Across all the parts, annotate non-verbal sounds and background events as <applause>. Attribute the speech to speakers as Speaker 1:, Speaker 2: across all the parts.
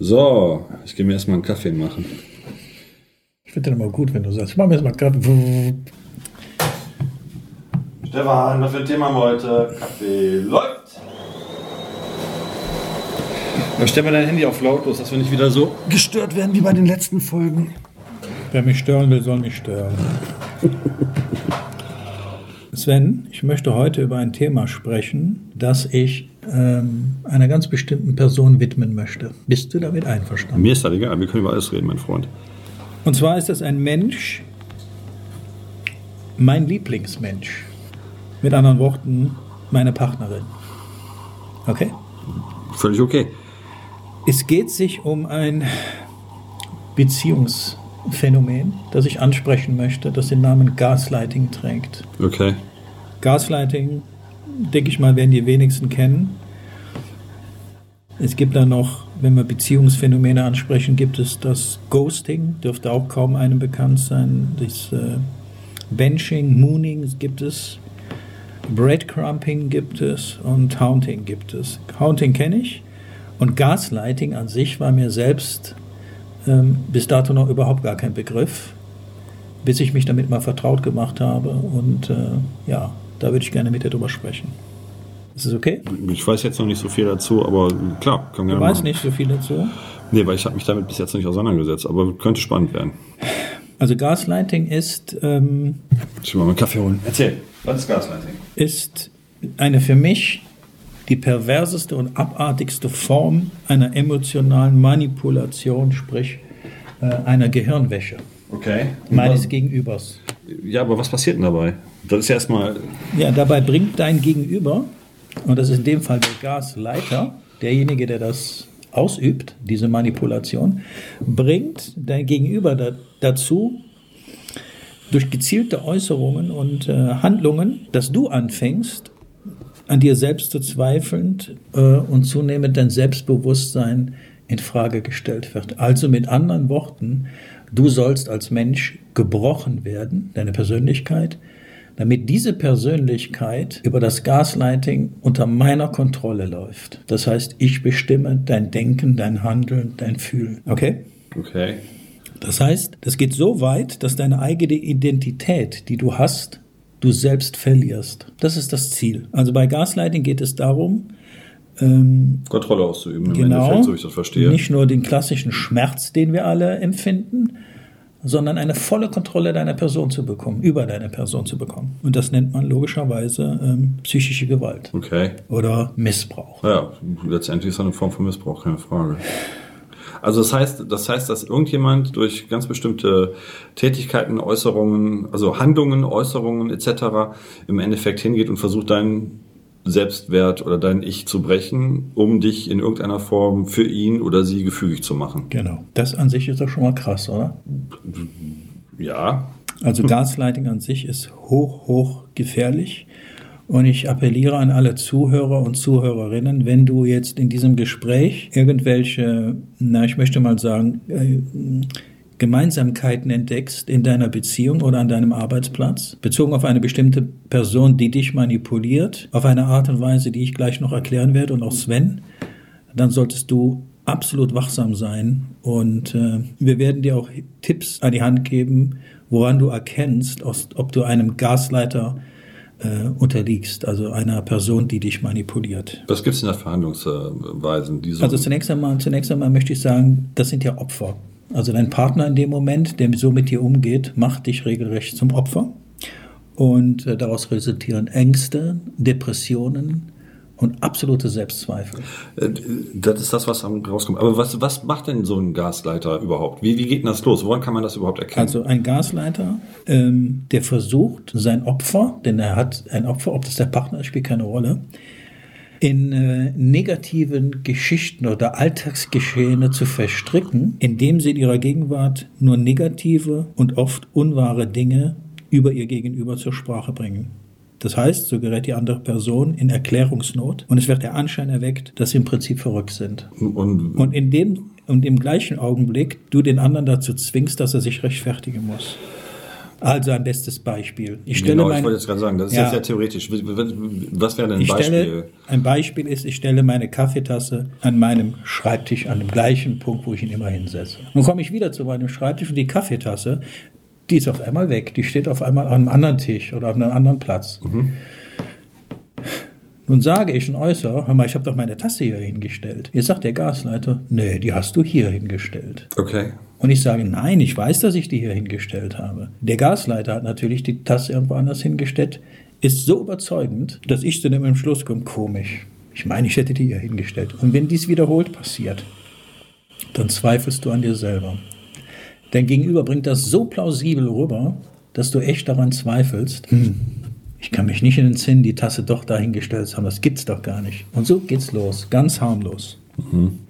Speaker 1: So, ich gehe mir erstmal einen Kaffee machen.
Speaker 2: Ich finde den immer gut, wenn du sagst, ich mache mir erstmal Kaffee.
Speaker 1: Stefan, was für ein Thema haben wir heute? Kaffee läuft. Ja, stell mal dein Handy auf lautlos, dass wir nicht wieder so gestört werden wie bei den letzten Folgen.
Speaker 2: Wer mich stören will, soll mich stören. Sven, ich möchte heute über ein Thema sprechen, das ich ähm, einer ganz bestimmten Person widmen möchte. Bist du damit einverstanden?
Speaker 1: Mir ist das egal, wir können über alles reden, mein Freund.
Speaker 2: Und zwar ist das ein Mensch, mein Lieblingsmensch. Mit anderen Worten, meine Partnerin. Okay?
Speaker 1: Völlig okay.
Speaker 2: Es geht sich um ein Beziehungsphänomen, das ich ansprechen möchte, das den Namen Gaslighting trägt.
Speaker 1: Okay.
Speaker 2: Gaslighting, denke ich mal, werden die wenigsten kennen. Es gibt da noch, wenn wir Beziehungsphänomene ansprechen, gibt es das Ghosting, dürfte auch kaum einem bekannt sein. Das äh, Benching, Mooning gibt es. Breadcrumping gibt es und Haunting gibt es. Haunting kenne ich und Gaslighting an sich war mir selbst ähm, bis dato noch überhaupt gar kein Begriff, bis ich mich damit mal vertraut gemacht habe und äh, ja, da würde ich gerne mit dir drüber sprechen. Ist es okay?
Speaker 1: Ich weiß jetzt noch nicht so viel dazu, aber klar,
Speaker 2: kann gerne Du weißt nicht so viel dazu?
Speaker 1: Nee, weil ich habe mich damit bis jetzt noch nicht auseinandergesetzt, aber könnte spannend werden.
Speaker 2: Also Gaslighting ist... Ähm,
Speaker 1: ich will mal einen Kaffee holen. Erzähl, was ist Gaslighting?
Speaker 2: Ist eine für mich die perverseste und abartigste Form einer emotionalen Manipulation, sprich äh, einer Gehirnwäsche.
Speaker 1: Okay.
Speaker 2: Meines Gegenübers.
Speaker 1: Ja, aber was passiert denn dabei? Das ist ja erstmal.
Speaker 2: Ja, dabei bringt dein Gegenüber, und das ist in dem Fall der Gasleiter, derjenige, der das ausübt, diese Manipulation, bringt dein Gegenüber da, dazu, durch gezielte Äußerungen und äh, Handlungen, dass du anfängst, an dir selbst zu zweifeln äh, und zunehmend dein Selbstbewusstsein in Frage gestellt wird. Also mit anderen Worten, du sollst als Mensch gebrochen werden, deine Persönlichkeit, damit diese Persönlichkeit über das Gaslighting unter meiner Kontrolle läuft. Das heißt, ich bestimme dein Denken, dein Handeln, dein Fühlen. Okay?
Speaker 1: Okay.
Speaker 2: Das heißt, das geht so weit, dass deine eigene Identität, die du hast, du selbst verlierst. Das ist das Ziel. Also bei Gaslighting geht es darum,
Speaker 1: ähm, Kontrolle auszuüben, im
Speaker 2: genau, Endeffekt, so ich das verstehe. Nicht nur den klassischen Schmerz, den wir alle empfinden, sondern eine volle Kontrolle deiner Person zu bekommen, über deine Person zu bekommen. Und das nennt man logischerweise ähm, psychische Gewalt.
Speaker 1: Okay.
Speaker 2: Oder Missbrauch.
Speaker 1: Ja, letztendlich ist das eine Form von Missbrauch, keine Frage. Also das heißt, das heißt, dass irgendjemand durch ganz bestimmte Tätigkeiten, Äußerungen, also Handlungen, Äußerungen etc. im Endeffekt hingeht und versucht, deinen Selbstwert oder dein Ich zu brechen, um dich in irgendeiner Form für ihn oder sie gefügig zu machen.
Speaker 2: Genau. Das an sich ist doch schon mal krass, oder?
Speaker 1: Ja.
Speaker 2: Also Gaslighting an sich ist hoch, hoch gefährlich. Und ich appelliere an alle Zuhörer und Zuhörerinnen, wenn du jetzt in diesem Gespräch irgendwelche, na, ich möchte mal sagen, äh, Gemeinsamkeiten entdeckst in deiner Beziehung oder an deinem Arbeitsplatz, bezogen auf eine bestimmte Person, die dich manipuliert, auf eine Art und Weise, die ich gleich noch erklären werde und auch Sven, dann solltest du absolut wachsam sein und äh, wir werden dir auch Tipps an die Hand geben, woran du erkennst, ob du einem Gasleiter äh, unterliegst, also einer Person, die dich manipuliert.
Speaker 1: Was gibt es denn da für Handlungsweisen?
Speaker 2: also zunächst einmal, zunächst einmal möchte ich sagen, das sind ja Opfer. Also dein Partner in dem Moment, der so mit dir umgeht, macht dich regelrecht zum Opfer. Und äh, daraus resultieren Ängste, Depressionen und absolute Selbstzweifel.
Speaker 1: Äh, das ist das, was am rauskommt. Aber was, was macht denn so ein Gasleiter überhaupt? Wie, wie geht denn das los? Woran kann man das überhaupt erkennen?
Speaker 2: Also ein Gasleiter, ähm, der versucht, sein Opfer, denn er hat ein Opfer, ob das der Partner ist, spielt keine Rolle, in äh, negativen Geschichten oder Alltagsgeschehene zu verstricken, indem sie in ihrer Gegenwart nur negative und oft unwahre Dinge über ihr Gegenüber zur Sprache bringen. Das heißt, so gerät die andere Person in Erklärungsnot und es wird der Anschein erweckt, dass sie im Prinzip verrückt sind. Und, und in dem und im gleichen Augenblick du den anderen dazu zwingst, dass er sich rechtfertigen muss. Also ein bestes Beispiel. Ich stelle
Speaker 1: Genau, ich
Speaker 2: meine,
Speaker 1: wollte jetzt gerade sagen, das ist
Speaker 2: Ja.
Speaker 1: jetzt sehr theoretisch. Was wäre denn ein
Speaker 2: ich
Speaker 1: Beispiel?
Speaker 2: stelle, ein Beispiel ist, ich stelle meine Kaffeetasse an meinem Schreibtisch an dem gleichen Punkt, wo ich ihn immer hinsetze. Nun komme ich wieder zu meinem Schreibtisch und die Kaffeetasse, die ist auf einmal weg. Die steht auf einmal an einem anderen Tisch oder auf einem anderen Platz. Nun sage ich und äußere, hör mal, ich habe doch meine Tasse hier hingestellt. Jetzt sagt der Gasleiter, nee, die hast du hier hingestellt.
Speaker 1: Okay.
Speaker 2: Und ich sage, nein, ich weiß, dass ich die hier hingestellt habe. Der Gasleiter hat natürlich die Tasse irgendwo anders hingestellt, ist so überzeugend, dass ich zu dem Entschluss komme, komisch. Ich meine, ich hätte die hier hingestellt. Und wenn dies wiederholt passiert, dann zweifelst du an dir selber. Dein Gegenüber bringt das so plausibel rüber, dass du echt daran zweifelst, hm, ich kann mich nicht in den Sinn, die Tasse doch dahingestellt zu haben. Das gibt's doch gar nicht. Und so geht's los, ganz harmlos.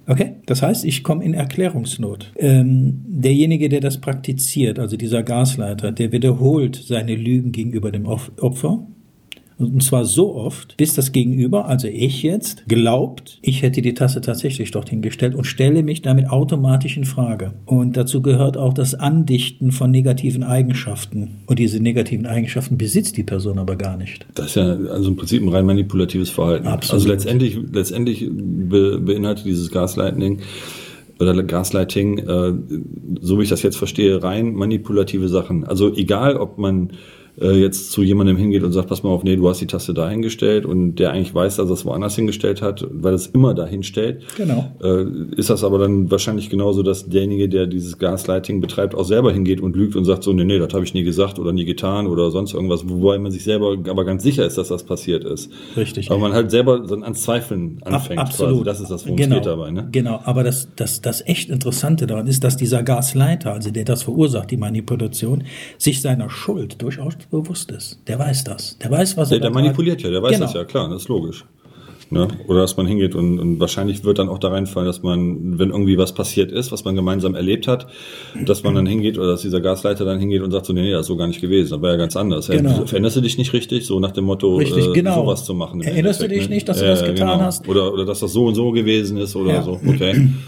Speaker 2: Okay, das heißt, ich komme in Erklärungsnot. Ähm, derjenige, der das praktiziert, also dieser Gasleiter, der wiederholt seine Lügen gegenüber dem Op- Opfer. Und zwar so oft, bis das Gegenüber, also ich jetzt, glaubt, ich hätte die Tasse tatsächlich dorthin gestellt und stelle mich damit automatisch in Frage. Und dazu gehört auch das Andichten von negativen Eigenschaften. Und diese negativen Eigenschaften besitzt die Person aber gar nicht.
Speaker 1: Das ist ja also im Prinzip ein rein manipulatives Verhalten.
Speaker 2: Absolut.
Speaker 1: Also letztendlich, letztendlich be, beinhaltet dieses Gaslighting oder Gaslighting, äh, so wie ich das jetzt verstehe, rein manipulative Sachen. Also egal, ob man äh, jetzt zu jemandem hingeht und sagt, pass mal auf, nee, du hast die Taste da hingestellt und der eigentlich weiß, dass er es woanders hingestellt hat, weil es immer da hinstellt.
Speaker 2: Genau.
Speaker 1: Äh, ist das aber dann wahrscheinlich genauso, dass derjenige, der dieses Gaslighting betreibt, auch selber hingeht und lügt und sagt so, nee, nee, das habe ich nie gesagt oder nie getan oder sonst irgendwas, wobei man sich selber aber ganz sicher ist, dass das passiert ist.
Speaker 2: Richtig.
Speaker 1: Aber man halt selber dann ans Zweifeln anfängt.
Speaker 2: Ab-
Speaker 1: Quasi. Das ist das, worum
Speaker 2: genau,
Speaker 1: es geht dabei. Ne?
Speaker 2: Genau, aber das, das, das echt Interessante daran ist, dass dieser Gasleiter, also der das verursacht, die Manipulation, sich seiner Schuld durchaus bewusst ist. Der weiß das. Der weiß, was
Speaker 1: Der,
Speaker 2: er
Speaker 1: der
Speaker 2: da
Speaker 1: manipuliert ja, der weiß
Speaker 2: Genau.
Speaker 1: das ja, klar, das ist logisch. Ne? Oder dass man hingeht und, und wahrscheinlich wird dann auch da reinfallen, dass man, wenn irgendwie was passiert ist, was man gemeinsam erlebt hat, dass man dann hingeht oder dass dieser Gasleiter dann hingeht und sagt so, nee, nee, das ist so gar nicht gewesen, das war ja ganz anders. Ja,
Speaker 2: Genau.
Speaker 1: Veränderst du dich nicht richtig, so nach dem Motto,
Speaker 2: Richtig,
Speaker 1: äh,
Speaker 2: genau.
Speaker 1: sowas zu machen.
Speaker 2: Erinnerst du
Speaker 1: Endeffekt,
Speaker 2: dich
Speaker 1: ne?
Speaker 2: nicht, dass du das getan hast?
Speaker 1: Oder, oder dass das so und so gewesen ist oder
Speaker 2: Ja.
Speaker 1: so, okay. <clears throat>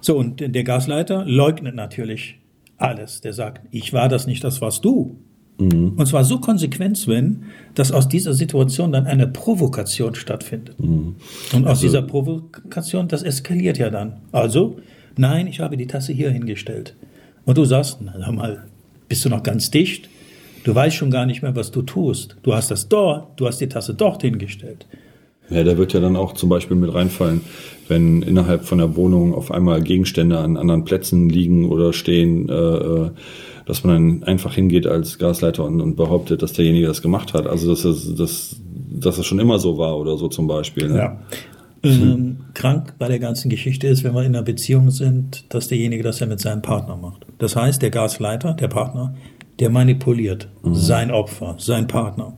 Speaker 2: So, und der Gasleiter leugnet natürlich alles. Der sagt, ich war das nicht, das warst du. Und zwar so konsequent, Sven, dass aus dieser Situation dann eine Provokation stattfindet. Und aus dieser Provokation, das eskaliert ja dann. Also, nein, ich habe die Tasse hier hingestellt. Und du sagst, na sag mal, bist du noch ganz dicht? Du weißt schon gar nicht mehr, was du tust. Du hast das dort, du hast die Tasse dort hingestellt.
Speaker 1: Ja, da wird ja dann auch zum Beispiel mit reinfallen, wenn innerhalb von der Wohnung auf einmal Gegenstände an anderen Plätzen liegen oder stehen, äh, äh, dass man dann einfach hingeht als Gasleiter und, und behauptet, dass derjenige das gemacht hat. Also dass das, dass, dass das schon immer so war oder so zum Beispiel. Ne?
Speaker 2: Ja. Ähm, krank bei der ganzen Geschichte ist, wenn wir in einer Beziehung sind, dass derjenige das ja mit seinem Partner macht. Das heißt, der Gasleiter, der Partner, der manipuliert sein Opfer, sein Partner.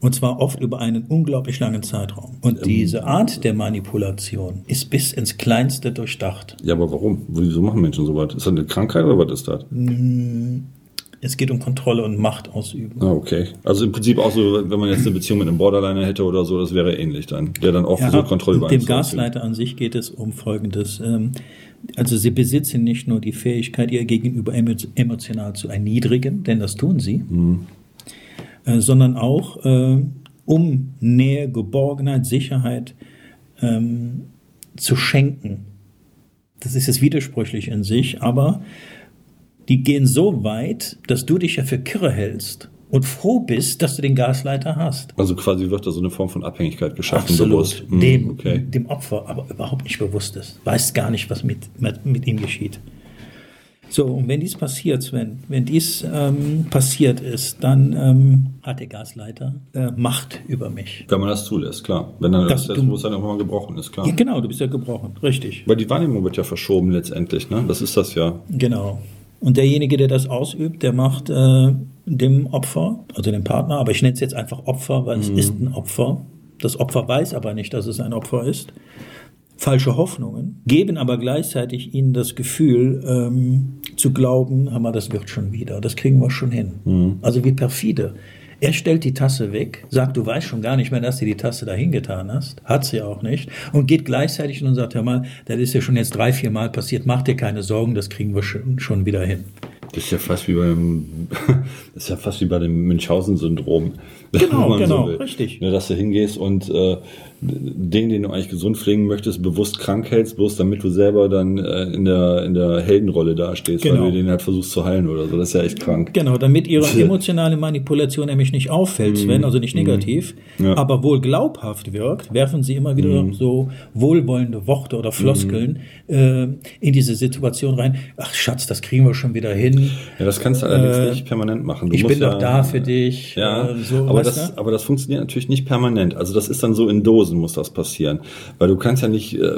Speaker 2: Und zwar oft über einen unglaublich langen Zeitraum. Und diese Art der Manipulation ist bis ins Kleinste durchdacht.
Speaker 1: Ja, aber warum? Wieso machen Menschen so was? Ist das eine Krankheit oder was ist das?
Speaker 2: Es geht um Kontrolle und Macht ausüben.
Speaker 1: Ah, okay. Also im Prinzip auch so, wenn man jetzt eine Beziehung mit einem Borderliner hätte oder so, das wäre ähnlich dann. Der dann auch versucht, Kontrolle über
Speaker 2: dem. Gasleiter an sich geht es um Folgendes. Ähm, Also sie besitzen nicht nur die Fähigkeit, ihr Gegenüber emo- emotional zu erniedrigen, denn das tun sie, äh, sondern auch äh, um Nähe, Geborgenheit, Sicherheit ähm, zu schenken. Das ist jetzt widersprüchlich in sich, aber die gehen so weit, dass du dich ja für kirre hältst und froh bist, dass du den Gasleiter hast.
Speaker 1: Also quasi wird da so eine Form von Abhängigkeit geschaffen,
Speaker 2: Absolut.
Speaker 1: bewusst. Hm,
Speaker 2: Dem,
Speaker 1: okay.
Speaker 2: dem Opfer aber überhaupt nicht bewusst ist. Weiß gar nicht, was mit, mit, mit ihm geschieht. So, und wenn dies passiert, Sven, wenn dies ähm, passiert ist, dann ähm, hat der Gasleiter äh, Macht über mich.
Speaker 1: Wenn man das zulässt, klar. Wenn dann
Speaker 2: Das-
Speaker 1: das Selbstbewusstsein auch mal gebrochen ist, klar.
Speaker 2: Ja, genau, du bist ja gebrochen, richtig.
Speaker 1: Weil die Wahrnehmung wird ja verschoben letztendlich, ne? Das ist das ja.
Speaker 2: Genau. Und derjenige, der das ausübt, der macht äh, dem Opfer, also dem Partner, aber ich nenne es jetzt einfach Opfer, weil es ist ein Opfer. Das Opfer weiß aber nicht, dass es ein Opfer ist. Falsche Hoffnungen, geben aber gleichzeitig ihnen das Gefühl ähm, zu glauben, Hammer, das wird schon wieder, das kriegen wir schon hin. Also wie perfide. Er stellt die Tasse weg, sagt, du weißt schon gar nicht mehr, dass du die Tasse dahin getan hast. Hat sie auch nicht. Und geht gleichzeitig und sagt, hör mal, das ist ja schon jetzt drei, vier Mal passiert, mach dir keine Sorgen, das kriegen wir schon, schon wieder hin.
Speaker 1: Das ist ja fast wie beim, <laughs> das ist ja fast wie bei dem Münchhausen-Syndrom.
Speaker 2: Genau, <laughs> genau,
Speaker 1: will.
Speaker 2: richtig.
Speaker 1: Ne, dass du hingehst und äh, den, den du eigentlich gesund pflegen möchtest, bewusst krank hältst, bloß damit du selber dann äh, in der in der Heldenrolle dastehst,
Speaker 2: Genau.
Speaker 1: weil du den halt versuchst zu heilen oder so. Das ist ja echt krank.
Speaker 2: Genau, damit ihre <laughs> emotionale Manipulation nämlich nicht auffällt, Sven, also nicht negativ,
Speaker 1: Mhm. Ja. Mhm.
Speaker 2: aber wohl glaubhaft wirkt, werfen sie immer wieder so wohlwollende Worte oder Floskeln äh, in diese Situation rein. Ach Schatz, das kriegen wir schon wieder hin.
Speaker 1: Ja, das kannst du allerdings nicht permanent machen. Du
Speaker 2: Äh, Ich bin doch da für dich.
Speaker 1: Ja,
Speaker 2: äh, so,
Speaker 1: aber, das,
Speaker 2: du?
Speaker 1: aber das funktioniert natürlich nicht permanent. Also das ist dann so in Dosen muss das passieren. Weil du kannst ja nicht äh,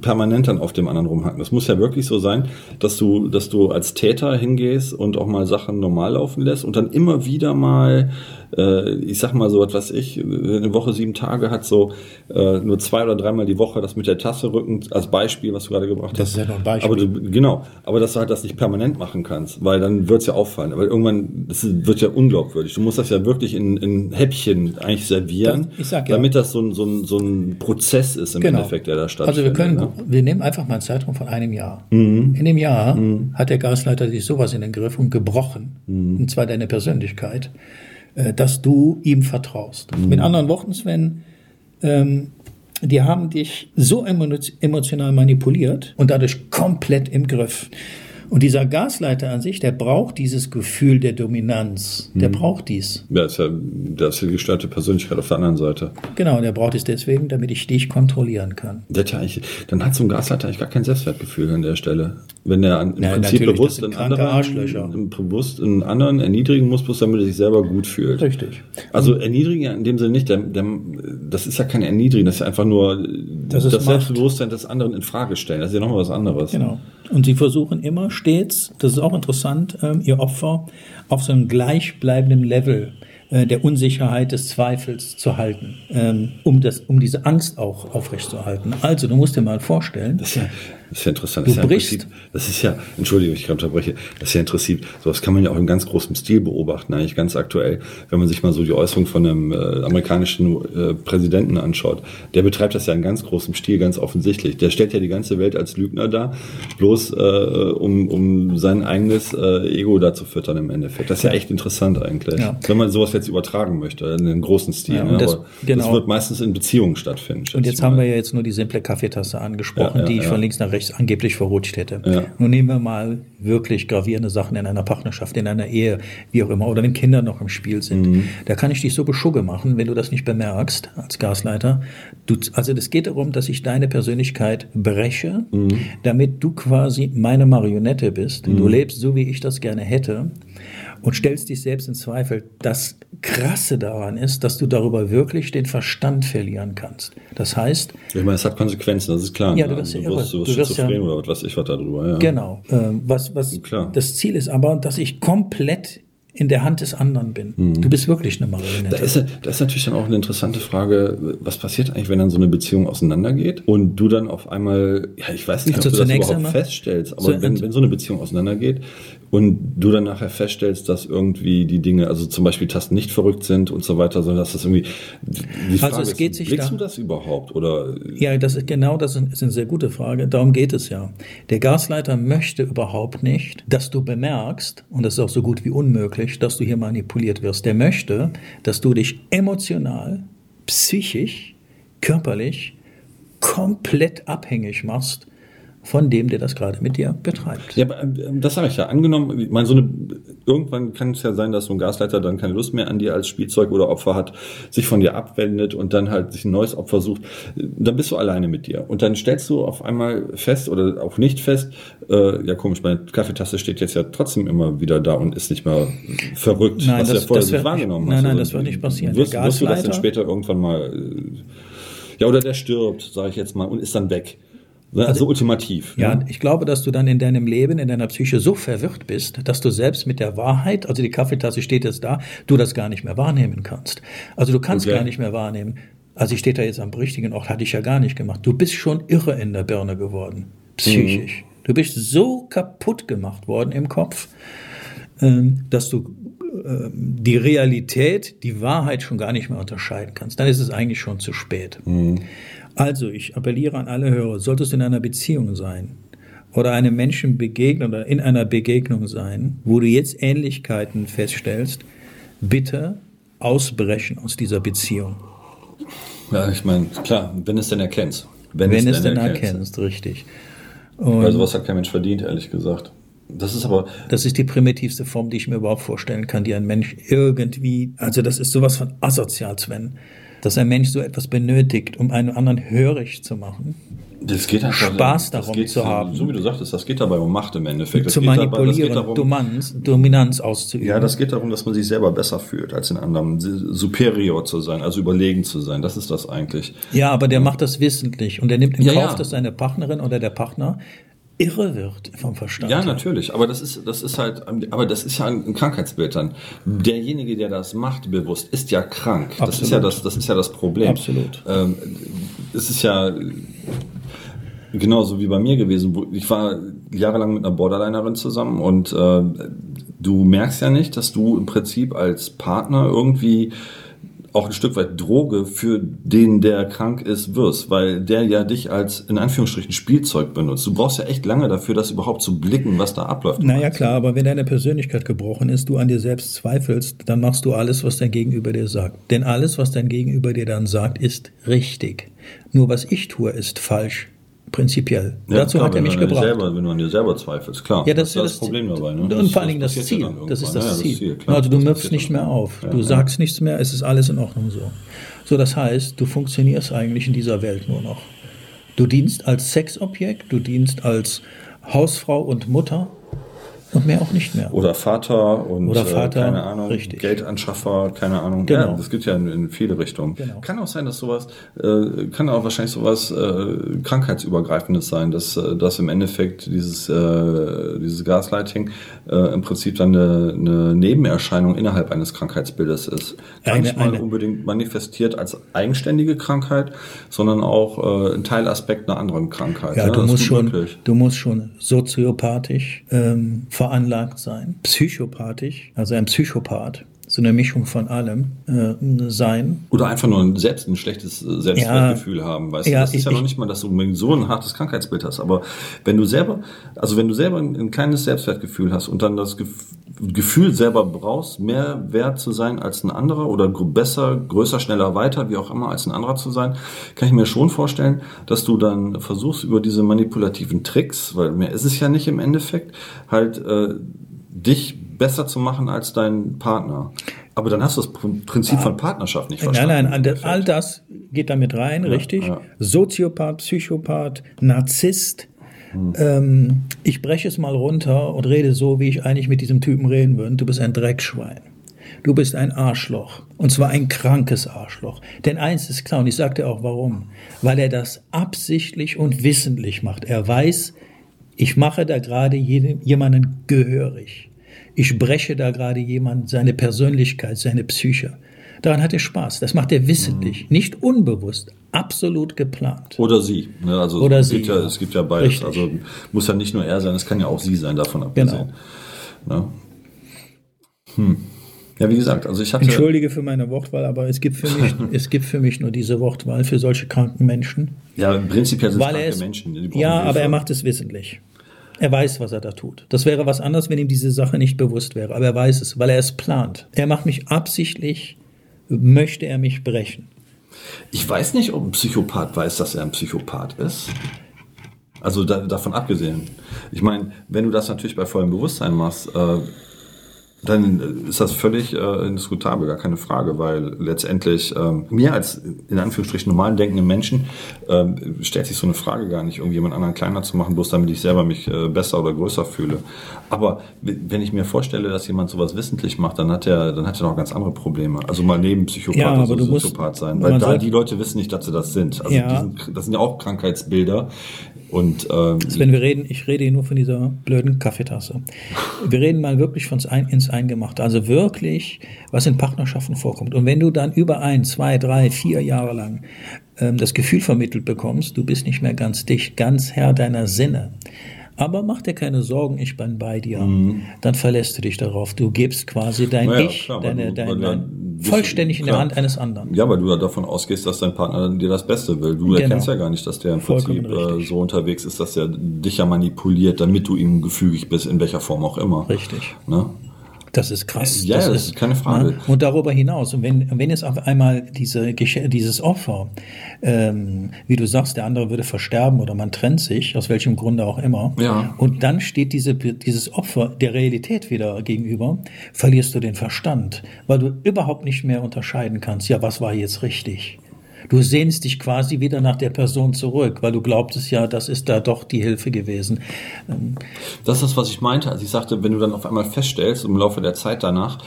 Speaker 1: permanent dann auf dem anderen rumhacken. Das muss ja wirklich so sein, dass du, dass du als Täter hingehst und auch mal Sachen normal laufen lässt und dann immer wieder mal, äh, ich sag mal so was weiß ich, eine Woche sieben Tage hat so äh, nur zwei oder dreimal die Woche das mit der Tasse rücken als Beispiel, was du gerade gebracht
Speaker 2: Das
Speaker 1: hast.
Speaker 2: ist ja nur ein Beispiel.
Speaker 1: Aber du, genau, aber dass du halt das nicht permanent machen kannst, weil dann wird's ja auffallen. Aber irgendwann, das wird ja unglaubwürdig. Du musst das ja wirklich in, in Häppchen eigentlich servieren,
Speaker 2: Das- sag ja.
Speaker 1: damit das so ein, so, ein, so ein Prozess ist im Endeffekt, der da
Speaker 2: Also
Speaker 1: stattfindet.
Speaker 2: wir können,
Speaker 1: ne?
Speaker 2: wir nehmen einfach mal einen Zeitraum von einem Jahr.
Speaker 1: Mhm.
Speaker 2: In dem Jahr hat der Gasleiter sich sowas in den Griff und gebrochen,
Speaker 1: Mhm.
Speaker 2: und zwar deine Persönlichkeit, äh, dass du ihm vertraust.
Speaker 1: Mhm.
Speaker 2: Mit anderen Worten, Sven, ähm, die haben dich so emo- emotional manipuliert und dadurch komplett im Griff. Und dieser Gasleiter an sich, der braucht dieses Gefühl der Dominanz. Der
Speaker 1: Mhm.
Speaker 2: braucht dies.
Speaker 1: Ja, ist ja, das ist ja die gestörte Persönlichkeit auf der anderen Seite.
Speaker 2: Genau, der braucht es deswegen, damit ich dich kontrollieren kann.
Speaker 1: Der eigentlich, dann hat so ein Gasleiter eigentlich gar kein Selbstwertgefühl an der Stelle. Wenn er an, im
Speaker 2: Ja,
Speaker 1: Prinzip bewusst
Speaker 2: das kranke
Speaker 1: anderen, bewusst in anderen erniedrigen muss, bloß damit er sich selber gut fühlt.
Speaker 2: Richtig.
Speaker 1: Also erniedrigen ja in dem Sinne nicht, der, der, das ist ja kein Erniedrigen, das ist einfach nur
Speaker 2: Das Macht.
Speaker 1: Selbstbewusstsein des anderen in Frage stellen. Das ist ja nochmal was anderes.
Speaker 2: Genau. Und sie versuchen immer stets, das ist auch interessant, ähm, ihr Opfer auf so einem gleichbleibenden Level äh, der Unsicherheit, des Zweifels zu halten, ähm, um, das, um diese Angst auch aufrechtzuerhalten. Also, du musst dir mal vorstellen,
Speaker 1: Das ist ja, das ist ja interessant.
Speaker 2: Du
Speaker 1: das ist ja
Speaker 2: brichst-
Speaker 1: das ist ja, Entschuldigung, ich unterbreche, das ist ja interessant. Sowas kann man ja auch in ganz großem Stil beobachten, eigentlich ganz aktuell, wenn man sich mal so die Äußerung von einem äh, amerikanischen äh, Präsidenten anschaut. Der betreibt das ja in ganz großem Stil, ganz offensichtlich. Der stellt ja die ganze Welt als Lügner dar, bloß äh, um, um sein eigenes äh, Ego da zu füttern im Endeffekt. Das ist ja echt interessant eigentlich.
Speaker 2: Ja.
Speaker 1: Wenn man sowas jetzt übertragen möchte, in einem großen Stil.
Speaker 2: Ja,
Speaker 1: ne?
Speaker 2: das- genau.
Speaker 1: das wird meistens in Beziehungen stattfinden.
Speaker 2: Und jetzt haben wir ja jetzt nur die simple Kaffeetasse angesprochen,
Speaker 1: Ja,
Speaker 2: die ich von links nach rechts angeblich verrutscht hätte.
Speaker 1: Ja.
Speaker 2: Nun nehmen wir mal wirklich gravierende Sachen in einer Partnerschaft, in einer Ehe, wie auch immer, oder wenn Kinder noch im Spiel sind.
Speaker 1: Mhm.
Speaker 2: Da kann ich dich so beschugge machen, wenn du das nicht bemerkst als Gasleiter. Du, also es geht darum, dass ich deine Persönlichkeit breche,
Speaker 1: Mhm.
Speaker 2: damit du quasi meine Marionette bist. Du lebst so, wie ich das gerne hätte und stellst dich selbst in Zweifel. Das Krasse daran ist, dass du darüber wirklich den Verstand verlieren kannst. Das heißt,
Speaker 1: Ich meine, es hat Konsequenzen, das ist klar.
Speaker 2: Ja,
Speaker 1: ne?
Speaker 2: du wirst ja
Speaker 1: du wirst, du wirst
Speaker 2: Du wirst
Speaker 1: schizophren
Speaker 2: ja-
Speaker 1: oder was ich was darüber. Ja.
Speaker 2: Genau. Ähm, was, was
Speaker 1: Klar.
Speaker 2: das Ziel ist aber, dass ich komplett in der Hand des anderen bin. Du bist wirklich eine
Speaker 1: Da
Speaker 2: Marionette.
Speaker 1: ist, da ist natürlich dann auch eine interessante Frage, was passiert eigentlich, wenn dann so eine Beziehung auseinandergeht und du dann auf einmal, ja, ich weiß nicht,
Speaker 2: Also
Speaker 1: ob du das überhaupt
Speaker 2: einmal-
Speaker 1: feststellst, aber
Speaker 2: So,
Speaker 1: wenn, wenn so eine Beziehung auseinandergeht und du dann nachher feststellst, dass irgendwie die Dinge, also zum Beispiel Tasten nicht verrückt sind und so weiter, sondern dass das irgendwie, die Frage
Speaker 2: Also es
Speaker 1: ist,
Speaker 2: geht sich
Speaker 1: blickst
Speaker 2: da-
Speaker 1: du das überhaupt oder
Speaker 2: Ja, das ist genau das ist ist eine sehr gute Frage. Darum geht es ja. Der Gasleiter möchte überhaupt nicht, dass du bemerkst, und das ist auch so gut wie unmöglich, dass du hier manipuliert wirst. Der möchte, dass du dich emotional, psychisch, körperlich komplett abhängig machst von dem, der das gerade mit dir betreibt.
Speaker 1: Ja, aber ähm, das sage ich ja. Angenommen, ich meine, so eine, irgendwann kann es ja sein, dass so ein Gasleiter dann keine Lust mehr an dir als Spielzeug oder Opfer hat, sich von dir abwendet und dann halt sich ein neues Opfer sucht. Dann bist du alleine mit dir. Und dann stellst du auf einmal fest oder auch nicht fest, äh, ja komisch, meine Kaffeetasse steht jetzt ja trotzdem immer wieder da und ist nicht mehr verrückt,
Speaker 2: Nein,
Speaker 1: was du
Speaker 2: das-
Speaker 1: ja vorher nicht wahrgenommen
Speaker 2: nicht-
Speaker 1: hast.
Speaker 2: nein, nein,
Speaker 1: Also,
Speaker 2: das wird nicht passieren.
Speaker 1: Wirst, wirst du das dann später irgendwann mal, äh, ja, oder der stirbt, sage ich jetzt mal, und ist dann weg. Also, ultimativ.
Speaker 2: Ja,
Speaker 1: ne?
Speaker 2: ich glaube, dass du dann in deinem Leben, in deiner Psyche so verwirrt bist, dass du selbst mit der Wahrheit, also die Kaffeetasse steht jetzt da, du das gar nicht mehr wahrnehmen kannst. Also du kannst
Speaker 1: Okay.
Speaker 2: gar nicht mehr wahrnehmen. Also ich stehe da jetzt am richtigen Ort, hatte ich ja gar nicht gemacht. Du bist schon irre in der Birne geworden, psychisch. Du bist so kaputt gemacht worden im Kopf, ähm, dass du die Realität, die Wahrheit schon gar nicht mehr unterscheiden kannst. Dann ist es eigentlich schon zu spät. Also, ich appelliere an alle Hörer, solltest du in einer Beziehung sein, oder einem Menschen begegnen oder in einer Begegnung sein, wo du jetzt Ähnlichkeiten feststellst, bitte ausbrechen aus dieser Beziehung.
Speaker 1: Ja, ich meine, klar, wenn es denn erkennst.
Speaker 2: Wenn, wenn es, denn erkennst, erkennst richtig.
Speaker 1: Und Weil sowas hat kein Mensch verdient, ehrlich gesagt. Das ist aber.
Speaker 2: Das ist die primitivste Form, die ich mir überhaupt vorstellen kann, die ein Mensch irgendwie, also das ist sowas von asozial, Sven, dass ein Mensch so etwas benötigt, um einen anderen hörig zu machen.
Speaker 1: Das geht einfach,
Speaker 2: Spaß darum geht, zu haben.
Speaker 1: So wie du sagtest, das geht dabei um Macht im Endeffekt. Das
Speaker 2: zu manipulieren, dabei, Dominanz, Dominanz auszuüben.
Speaker 1: Ja, das geht darum, dass man sich selber besser fühlt als den anderen, superior zu sein, also überlegen zu sein. Das ist das eigentlich.
Speaker 2: Ja, aber der macht das wissentlich und er nimmt in ja, Kauf, ja. dass seine Partnerin oder der Partner irre wird vom Verstand.
Speaker 1: Ja, natürlich, aber das ist, das ist halt, aber das ist ja ein Krankheitsbild dann. Derjenige, der das macht, bewusst, ist ja krank. Absolut. Das ist ja das, das ist ja das Problem.
Speaker 2: Absolut.
Speaker 1: Ähm, es ist ja genauso wie bei mir gewesen. Ich war jahrelang mit einer Borderlinerin zusammen und äh, du merkst ja nicht, dass du im Prinzip als Partner irgendwie auch ein Stück weit Droge für den, der krank ist, wirst, weil der ja dich als in Anführungsstrichen Spielzeug benutzt. Du brauchst ja echt lange dafür, das überhaupt zu blicken, was da abläuft.
Speaker 2: Naja, klar, aber wenn deine Persönlichkeit gebrochen ist, du an dir selbst zweifelst, dann machst du alles, was dein Gegenüber dir sagt. Denn alles, was dein Gegenüber dir dann sagt, ist richtig. Nur was ich tue, ist falsch prinzipiell. Ja, Dazu klar, hat er mich gebracht.
Speaker 1: Selber, wenn du an dir selber zweifelst, klar.
Speaker 2: Ja, das, das ist das, Problem dabei. Ne? Und das, vor allen Dingen das, Ziel. Ja das ist das ja, Ziel. Ziel klar, also du mürfst nicht mehr auf. du sagst nichts mehr, es ist alles in Ordnung so. So, das heißt, du funktionierst eigentlich in dieser Welt nur noch. Du dienst als Sexobjekt, du dienst als Hausfrau und Mutter und mehr auch nicht mehr.
Speaker 1: Oder Vater und
Speaker 2: Oder Vater,
Speaker 1: äh, keine Ahnung, richtig. Geldanschaffer, keine Ahnung. Genau. Ja, das gibt ja in, in viele Richtungen. Genau. Kann auch sein, dass sowas, äh, kann auch wahrscheinlich sowas äh, krankheitsübergreifendes sein, dass, äh, dass im Endeffekt dieses, äh, dieses Gaslighting äh, im Prinzip dann eine, eine Nebenerscheinung innerhalb eines Krankheitsbildes ist. Gar nicht mal unbedingt manifestiert als eigenständige Krankheit, sondern auch äh, ein Teilaspekt einer anderen Krankheit.
Speaker 2: Ja, ja du, musst schon, du musst schon soziopathisch ähm, veranlagt sein, psychopathisch, also ein Psychopath, so eine Mischung von allem äh, sein.
Speaker 1: Oder einfach nur ein, selbst ein schlechtes Selbstwertgefühl ja, haben, weißt ja, du? Das ist ich, ja noch nicht mal, dass du so ein hartes Krankheitsbild hast. Aber wenn du selber, also wenn du selber ein, ein kleines Selbstwertgefühl hast und dann das Gefühl selber brauchst, mehr wert zu sein als ein anderer oder besser, größer, schneller, weiter, wie auch immer, als ein anderer zu sein, kann ich mir schon vorstellen, dass du dann versuchst über diese manipulativen Tricks, weil mehr ist es ja nicht im Endeffekt, halt äh, dich besser zu machen als dein Partner. Aber dann hast du das Prinzip von Partnerschaft nicht verstanden.
Speaker 2: Nein, nein, all das geht damit rein, ja, richtig? Ja. Soziopath, Psychopath, Narzisst. Hm. Ähm, ich breche es mal runter und rede so, wie ich eigentlich mit diesem Typen reden würde. Du bist ein Dreckschwein. Du bist ein Arschloch. Und zwar ein krankes Arschloch. Denn eins ist klar, und ich sagte auch warum. Weil er das absichtlich und wissentlich macht. Er weiß, ich mache da gerade jemanden gehörig. Ich breche da gerade jemand seine Persönlichkeit, seine Psyche. Daran hat er Spaß. Das macht er wissentlich, mhm. nicht unbewusst, absolut geplant.
Speaker 1: Oder sie. Ne? Also
Speaker 2: Oder
Speaker 1: es,
Speaker 2: sie,
Speaker 1: gibt ja, ja. es gibt ja beides. Richtig. Also muss ja nicht nur er sein, es kann ja auch sie sein, davon abgesehen. Genau. Ne? Hm. Ja, wie gesagt, also ich hatte.
Speaker 2: Entschuldige für meine Wortwahl, aber es gibt für mich, <laughs> es gibt für mich nur diese Wortwahl für solche kranken Menschen.
Speaker 1: Ja, prinzipiell sind
Speaker 2: es kranke
Speaker 1: Menschen.
Speaker 2: Ja, aber er macht es wissentlich. Er weiß, was er da tut. Das wäre was anderes, wenn ihm diese Sache nicht bewusst wäre. Aber er weiß es, weil er es plant. Er macht mich absichtlich, möchte er mich brechen.
Speaker 1: Ich weiß nicht, ob ein Psychopath weiß, dass er ein Psychopath ist. Also da, davon abgesehen. Ich meine, wenn du das natürlich bei vollem Bewusstsein machst, äh, dann ist das völlig äh, indiskutabel, gar keine Frage, weil letztendlich ähm, mir als in Anführungsstrichen normal denkenden Menschen ähm, stellt sich so eine Frage gar nicht, irgendjemand anderen kleiner zu machen, bloß damit ich selber mich äh, besser oder größer fühle. Aber wenn ich mir vorstelle, dass jemand sowas wissentlich macht, dann hat er dann hat er noch ganz andere Probleme. Also mal neben Psychopath ja, oder Soziopath sein, weil da die Leute wissen nicht, dass sie das sind. Also ja. sind, das sind ja auch Krankheitsbilder, und ähm,
Speaker 2: Sven, wir reden, ich rede hier nur von dieser blöden Kaffeetasse. Wir reden mal wirklich von ins Eingemachte. Also wirklich, was in Partnerschaften vorkommt. Und wenn du dann über ein, zwei, drei, vier Jahre lang ähm, das Gefühl vermittelt bekommst, du bist nicht mehr ganz dicht, ganz Herr deiner Sinne, Aber mach dir keine Sorgen, ich bin bei dir. Dann verlässt du dich darauf. Du gibst quasi dein
Speaker 1: Naja,
Speaker 2: Ich,
Speaker 1: klar,
Speaker 2: deine,
Speaker 1: du-
Speaker 2: dein, dein,
Speaker 1: bist
Speaker 2: vollständig in der. Hand eines anderen.
Speaker 1: Ja, weil du ja davon ausgehst, dass dein Partner dir das Beste will. Du
Speaker 2: Genau.
Speaker 1: erkennst ja gar nicht, dass der im
Speaker 2: Vollkommen
Speaker 1: Prinzip äh,
Speaker 2: richtig.
Speaker 1: so unterwegs ist, dass er dich ja manipuliert, damit du ihm gefügig bist, in welcher Form auch immer.
Speaker 2: Richtig.
Speaker 1: Ne?
Speaker 2: Das ist krass.
Speaker 1: Ja, das ist keine Frage.
Speaker 2: Ne? Und darüber hinaus, und wenn, wenn jetzt auf einmal diese, dieses Opfer, ähm, wie du sagst, der andere würde versterben oder man trennt sich, aus welchem Grunde auch immer,
Speaker 1: Ja.
Speaker 2: und dann steht diese, dieses Opfer der Realität wieder gegenüber, verlierst du den Verstand, weil du überhaupt nicht mehr unterscheiden kannst, ja, was war jetzt richtig? Du sehnst dich quasi wieder nach der Person zurück, weil du glaubtest ja, das ist da doch die Hilfe gewesen. Ähm,
Speaker 1: Das ist das, was ich meinte, als ich sagte, wenn du dann auf einmal feststellst, im Laufe der Zeit danach,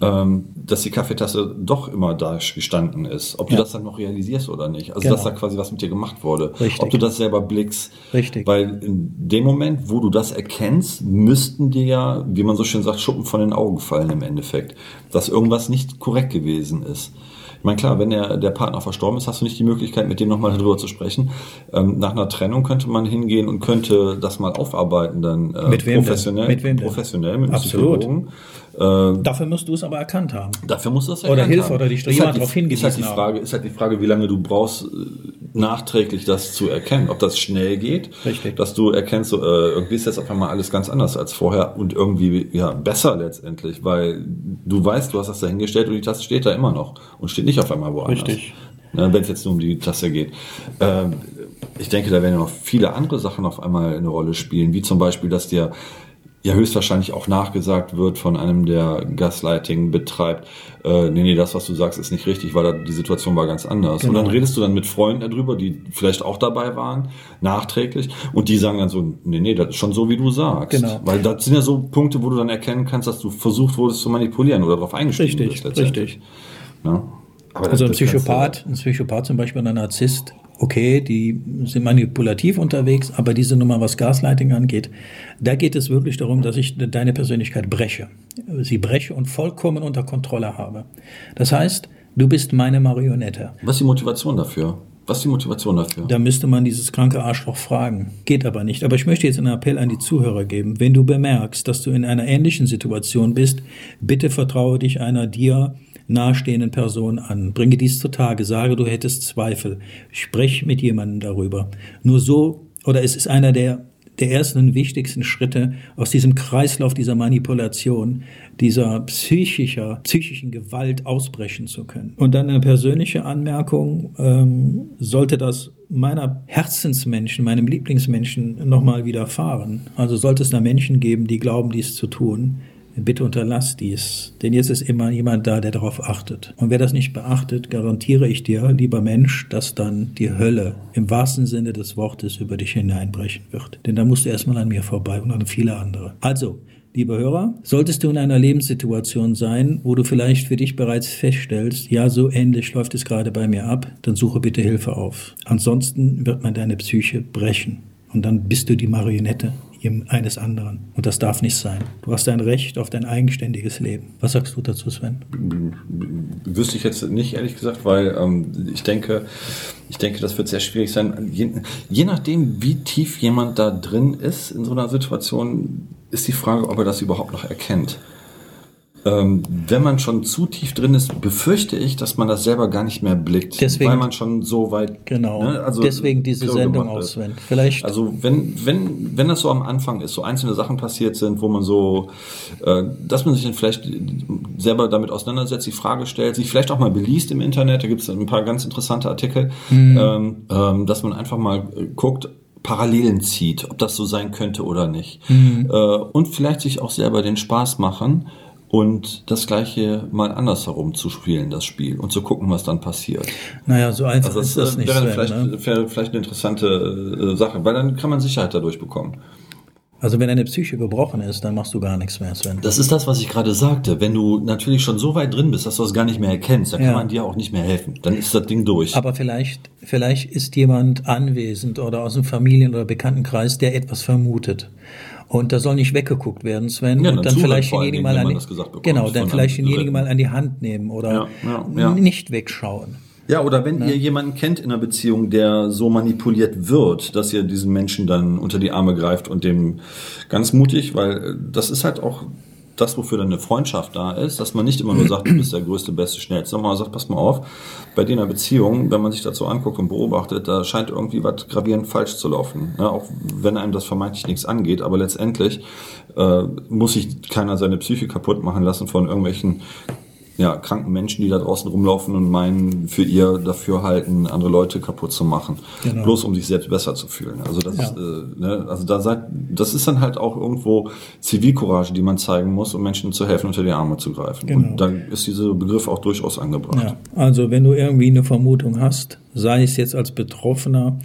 Speaker 1: ähm, dass die Kaffeetasse doch immer da gestanden ist. Ob du
Speaker 2: Ja.
Speaker 1: das dann noch realisierst oder nicht. Also,
Speaker 2: Genau.
Speaker 1: dass da quasi was mit dir gemacht wurde.
Speaker 2: Richtig.
Speaker 1: Ob du das selber blickst.
Speaker 2: Richtig.
Speaker 1: Weil in dem Moment, wo du das erkennst, müssten dir ja, wie man so schön sagt, Schuppen von den Augen fallen im Endeffekt. Dass irgendwas nicht korrekt gewesen ist. Ich meine, klar, wenn der, der Partner verstorben ist, hast du nicht die Möglichkeit, mit dem nochmal darüber zu sprechen. Ähm, nach einer Trennung könnte man hingehen und könnte das mal aufarbeiten, dann äh,
Speaker 2: Mit wem denn?
Speaker 1: professionell.
Speaker 2: Mit wem denn?
Speaker 1: professionell, mit
Speaker 2: Absolut.
Speaker 1: Psychologen. Äh,
Speaker 2: Dafür musst du es aber erkannt haben.
Speaker 1: Dafür musst du
Speaker 2: Oder
Speaker 1: erkannt
Speaker 2: Hilfe
Speaker 1: haben.
Speaker 2: oder
Speaker 1: halt
Speaker 2: jemand
Speaker 1: die-
Speaker 2: darauf hingewiesen
Speaker 1: ist halt die
Speaker 2: haben.
Speaker 1: Frage, Ist halt die Frage, wie lange du brauchst, äh, nachträglich das zu erkennen. Ob das schnell geht,
Speaker 2: Richtig.
Speaker 1: dass du erkennst, so, äh, irgendwie ist jetzt auf einmal alles ganz anders als vorher und irgendwie ja besser letztendlich, weil du weißt, du hast das da hingestellt und die Tasse steht da immer noch und steht nicht auf einmal woanders.
Speaker 2: Richtig.
Speaker 1: Ne, Wenn es jetzt nur um die Tasse geht. Ähm, ich denke, da werden noch viele andere Sachen auf einmal eine Rolle spielen, wie zum Beispiel, dass dir ja höchstwahrscheinlich auch nachgesagt wird von einem, der Gaslighting betreibt, äh, nee, nee, das, was du sagst, ist nicht richtig, weil da, die Situation war ganz anders. Und
Speaker 2: Genau.
Speaker 1: dann redest du dann mit Freunden darüber, die vielleicht auch dabei waren, nachträglich, und die sagen dann so, nee, nee, das ist schon so, wie du sagst.
Speaker 2: Genau.
Speaker 1: Weil das sind ja so Punkte, wo du dann erkennen kannst, dass du versucht wurdest zu manipulieren oder darauf eingestiegen
Speaker 2: Richtig,
Speaker 1: bist. letztendlich.
Speaker 2: richtig.
Speaker 1: Ne? Aber
Speaker 2: Also ein Psychopath, ein Psychopath zum Beispiel, ein Narzisst, okay, die sind manipulativ unterwegs, aber diese Nummer, was Gaslighting angeht, da geht es wirklich darum, dass ich deine Persönlichkeit breche. Sie breche und vollkommen unter Kontrolle habe. Das heißt, du bist meine Marionette.
Speaker 1: Was ist die Motivation dafür? Was ist die Motivation dafür?
Speaker 2: Da müsste man dieses kranke Arschloch fragen. Geht aber nicht. Aber ich möchte jetzt einen Appell an die Zuhörer geben. Wenn du bemerkst, dass du in einer ähnlichen Situation bist, bitte vertraue dich einer dir nahestehenden Person an. Bringe dies zutage. Sage, du hättest Zweifel. Sprich mit jemandem darüber. Nur so, oder es ist einer der der ersten und wichtigsten Schritte aus diesem Kreislauf dieser Manipulation, dieser psychischer, psychischen Gewalt ausbrechen zu können. Und dann eine persönliche Anmerkung, ähm, sollte das meiner Herzensmenschen, meinem Lieblingsmenschen nochmal widerfahren. Also sollte es da Menschen geben, die glauben, dies zu tun, Bitte unterlass dies, denn jetzt ist immer jemand da, der darauf achtet. Und wer das nicht beachtet, garantiere ich dir, lieber Mensch, dass dann die Hölle im wahrsten Sinne des Wortes über dich hineinbrechen wird. Denn da musst du erstmal an mir vorbei und an viele andere. Also, Liebe Hörer, solltest du in einer Lebenssituation sein, wo du vielleicht für dich bereits feststellst, ja, so ähnlich läuft es gerade bei mir ab, dann suche bitte Hilfe auf. Ansonsten wird man deine Psyche brechen. Und dann bist du die Marionette eines anderen. Und das darf nicht sein. Du hast ein Recht auf dein eigenständiges Leben. Was sagst du dazu, Sven?
Speaker 1: Wüsste ich jetzt nicht, ehrlich gesagt, weil ähm, ich denke, ich denke, das wird sehr schwierig sein. Je, je nachdem, wie tief jemand da drin ist in so einer Situation, ist die Frage, ob er das überhaupt noch erkennt. Ähm, wenn man schon zu tief drin ist, befürchte ich, dass man das selber gar nicht mehr blickt,
Speaker 2: Deswegen-
Speaker 1: weil man schon so weit.
Speaker 2: Genau.
Speaker 1: ne, also
Speaker 2: Deswegen diese Sendung
Speaker 1: gemacht
Speaker 2: aus,
Speaker 1: ist.
Speaker 2: Sven. Vielleicht.
Speaker 1: Also wenn, wenn, wenn das so am Anfang ist, so einzelne Sachen passiert sind, wo man so, äh, dass man sich dann vielleicht selber damit auseinandersetzt, die Frage stellt, sich vielleicht auch mal beliest im Internet, da gibt es ein paar ganz interessante Artikel, ähm, ähm, dass man einfach mal äh, guckt, Parallelen zieht, ob das so sein könnte oder nicht. Äh, und vielleicht sich auch selber den Spaß machen und das gleiche mal andersherum zu spielen, das Spiel, und zu gucken, was dann passiert.
Speaker 2: naja, so einfach
Speaker 1: Also
Speaker 2: ist
Speaker 1: das,
Speaker 2: das
Speaker 1: äh,
Speaker 2: nicht,
Speaker 1: wäre
Speaker 2: Sven.
Speaker 1: vielleicht,
Speaker 2: Ne?
Speaker 1: wäre vielleicht eine interessante äh, Sache, weil dann kann man Sicherheit dadurch bekommen.
Speaker 2: Also wenn deine Psyche gebrochen ist, dann machst du gar nichts mehr, Sven.
Speaker 1: Das ist das, was ich gerade sagte. Wenn du natürlich schon so weit drin bist, dass du das gar nicht mehr erkennst, dann
Speaker 2: Ja.
Speaker 1: kann man dir auch nicht mehr helfen. Dann ist das Ding durch.
Speaker 2: Aber vielleicht, vielleicht ist jemand anwesend oder aus dem Familien- oder Bekanntenkreis, der etwas vermutet. Und da soll nicht weggeguckt werden, Sven.
Speaker 1: Ja,
Speaker 2: und
Speaker 1: dann
Speaker 2: dann
Speaker 1: zuhören
Speaker 2: vielleicht denjenigen mal an die, genau, dann vielleicht denjenigen mal an die Hand nehmen oder
Speaker 1: Ja, ja, ja.
Speaker 2: nicht wegschauen.
Speaker 1: Ja, oder wenn ihr jemanden kennt in einer Beziehung, der so manipuliert wird, dass ihr diesen Menschen dann unter die Arme greift und dem ganz mutig, weil äh, das ist halt auch das, wofür dann eine Freundschaft da ist, dass man nicht immer nur sagt, du bist der größte, beste, schnellste, sondern man sagt, pass mal auf, bei dir in einer Beziehung, wenn man sich dazu anguckt und beobachtet, da scheint irgendwie was gravierend falsch zu laufen. Ja, auch wenn einem das vermeintlich nichts angeht, aber letztendlich äh, muss sich keiner seine Psyche kaputt machen lassen von irgendwelchen ja, kranken Menschen, die da draußen rumlaufen und meinen, für ihr dafür halten, andere Leute kaputt zu machen. Genau. Bloß um sich selbst besser zu fühlen. Also das ja. ist, äh, ne, also da seid, das ist dann halt auch irgendwo Zivilcourage, die man zeigen muss, um Menschen zu helfen, unter die Arme zu greifen. Genau. Und da ist dieser Begriff auch durchaus angebracht. Ja.
Speaker 2: Also wenn du irgendwie eine Vermutung hast, sei es jetzt als Betroffener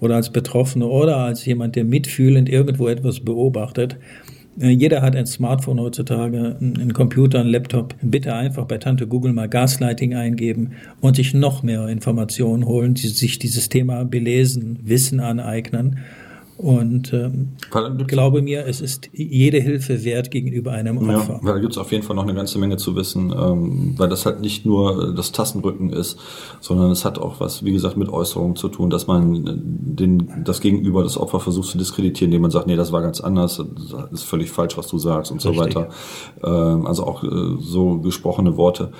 Speaker 2: oder als Betroffene oder als jemand, der mitfühlend irgendwo etwas beobachtet, jeder hat ein Smartphone heutzutage, einen Computer, einen Laptop. Bitte einfach bei Tante Google mal Gaslighting eingeben und sich noch mehr Informationen holen, die sich dieses Thema belesen, Wissen aneignen und ähm, glaube mir, es ist jede Hilfe wert gegenüber einem Opfer.
Speaker 1: Ja, weil da gibt es auf jeden Fall noch eine ganze Menge zu wissen, ähm, weil das halt nicht nur das Tastenrücken ist, sondern es hat auch was, wie gesagt, mit Äußerungen zu tun, dass man den, das Gegenüber, das Opfer versucht zu diskreditieren, indem man sagt, nee, das war ganz anders, das ist völlig falsch, was du sagst und Richtig. so weiter. Ähm, also auch äh, so gesprochene Worte,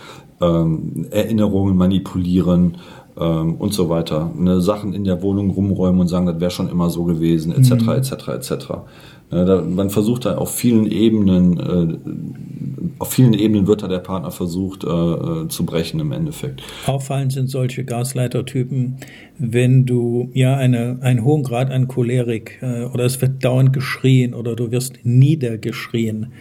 Speaker 1: ähm, Erinnerungen manipulieren, ähm, und so weiter. Ne, Sachen in der Wohnung rumräumen und sagen, das wäre schon immer so gewesen, etc., etc., etc. Ne, man versucht da auf vielen Ebenen, äh, auf vielen Ebenen wird da der Partner versucht äh, äh, zu brechen im Endeffekt.
Speaker 2: Auffallend sind solche Gasleitertypen, wenn du ja eine, einen hohen Grad an Cholerik äh, oder es wird dauernd geschrien oder du wirst niedergeschrien.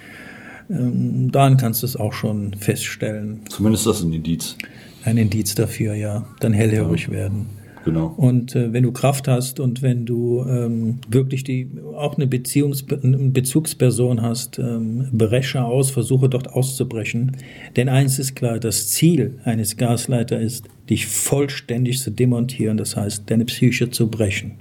Speaker 2: Ähm, daran kannst du es auch schon feststellen.
Speaker 1: Zumindest das ist ein Indiz
Speaker 2: ein Indiz dafür, ja. Dann hellhörig ja. werden.
Speaker 1: Genau.
Speaker 2: Und äh, wenn du Kraft hast und wenn du ähm, wirklich die auch eine Beziehungs Bezugsperson hast, ähm, breche aus, versuche dort auszubrechen. Denn eins ist klar, das Ziel eines Gasleiter ist, dich vollständig zu demontieren, das heißt, deine Psyche zu brechen.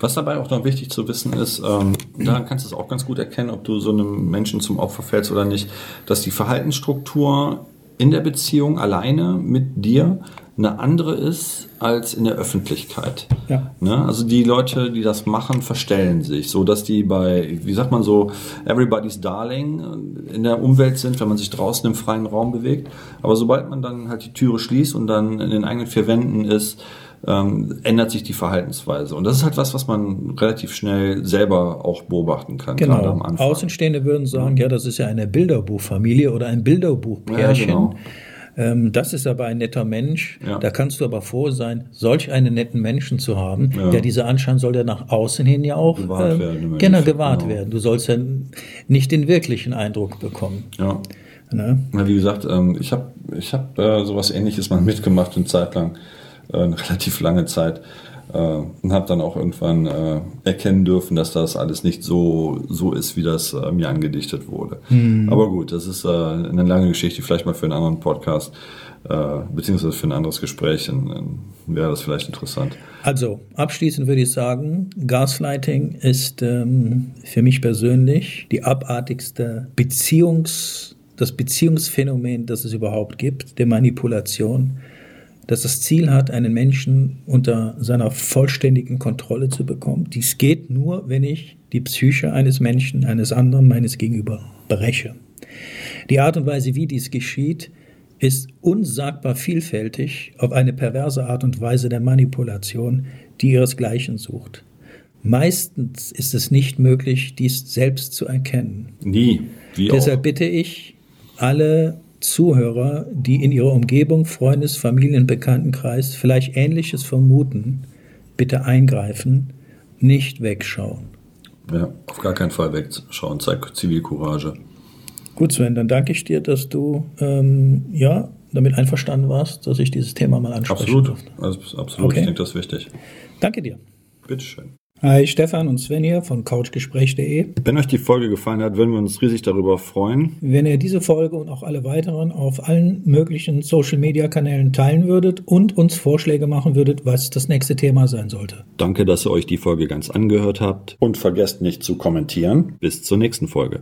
Speaker 1: Was dabei auch noch wichtig zu wissen ist, ähm, daran kannst du es auch ganz gut erkennen, ob du so einem Menschen zum Opfer fällst oder nicht, dass die Verhaltensstruktur in der Beziehung alleine mit dir eine andere ist als in der Öffentlichkeit. Ja. Ne? Also die Leute, die das machen, verstellen sich, so dass die bei, wie sagt man so, everybody's darling in der Umwelt sind, wenn man sich draußen im freien Raum bewegt. Aber sobald man dann halt die Türe schließt und dann in den eigenen vier Wänden ist, ähm, ändert sich die Verhaltensweise. Und das ist halt was, was man relativ schnell selber auch beobachten kann.
Speaker 2: Genau. Außenstehende würden sagen, ja, das ist ja eine Bilderbuchfamilie oder ein Bilderbuchpärchen. Ja, genau. Ähm, das ist aber ein netter Mensch. Ja. Da kannst du aber froh sein, solch einen netten Menschen zu haben. Ja. Der dieser Anschein soll ja nach außen hin ja auch gewahrt ähm, werden. Genau, gewahrt genau. werden. Du sollst ja nicht den wirklichen Eindruck bekommen.
Speaker 1: Ja. Ne? Ja, wie gesagt, ähm, ich habe ich hab, äh, sowas ähnliches mal mitgemacht eine Zeit lang äh, eine relativ lange Zeit äh, und habe dann auch irgendwann äh, erkennen dürfen, dass das alles nicht so so ist, wie das äh, mir angedichtet wurde. Mhm. Aber gut, das ist äh, eine lange Geschichte, vielleicht mal für einen anderen Podcast äh, beziehungsweise für ein anderes Gespräch in, in, wäre das vielleicht interessant.
Speaker 2: Also abschließend würde ich sagen, Gaslighting ist ähm, für mich persönlich die abartigste Beziehungs das Beziehungsphänomen, das es überhaupt gibt, der Manipulation das das Ziel hat, einen Menschen unter seiner vollständigen Kontrolle zu bekommen. Dies geht nur, wenn ich die Psyche eines Menschen, eines anderen, meines Gegenüber breche. Die Art und Weise, wie dies geschieht, ist unsagbar vielfältig auf eine perverse Art und Weise der Manipulation, die ihresgleichen sucht. Meistens ist es nicht möglich, dies selbst zu erkennen.
Speaker 1: Nie.
Speaker 2: Wie Deshalb auch. bitte ich alle Zuhörer, die in ihrer Umgebung, Freundes-, Familien-, Bekanntenkreis vielleicht Ähnliches vermuten, bitte eingreifen, nicht wegschauen.
Speaker 1: Ja, auf gar keinen Fall wegschauen. Zeig Zivilcourage.
Speaker 2: Gut, Sven, dann danke ich dir, dass du ähm, ja, damit einverstanden warst, dass ich dieses Thema mal ansprechen
Speaker 1: Absolut. Also, absolut. Okay. Ich denke, das ist wichtig.
Speaker 2: Danke dir.
Speaker 1: Bitteschön.
Speaker 2: Hi, Stefan und Sven hier von couchgespräch.de.
Speaker 1: Wenn euch die Folge gefallen hat, würden wir uns riesig darüber freuen.
Speaker 2: Wenn ihr diese Folge und auch alle weiteren auf allen möglichen Social-Media-Kanälen teilen würdet und uns Vorschläge machen würdet, was das nächste Thema sein sollte.
Speaker 1: Danke, dass ihr euch die Folge ganz angehört habt. Und vergesst nicht zu kommentieren. Bis zur nächsten Folge.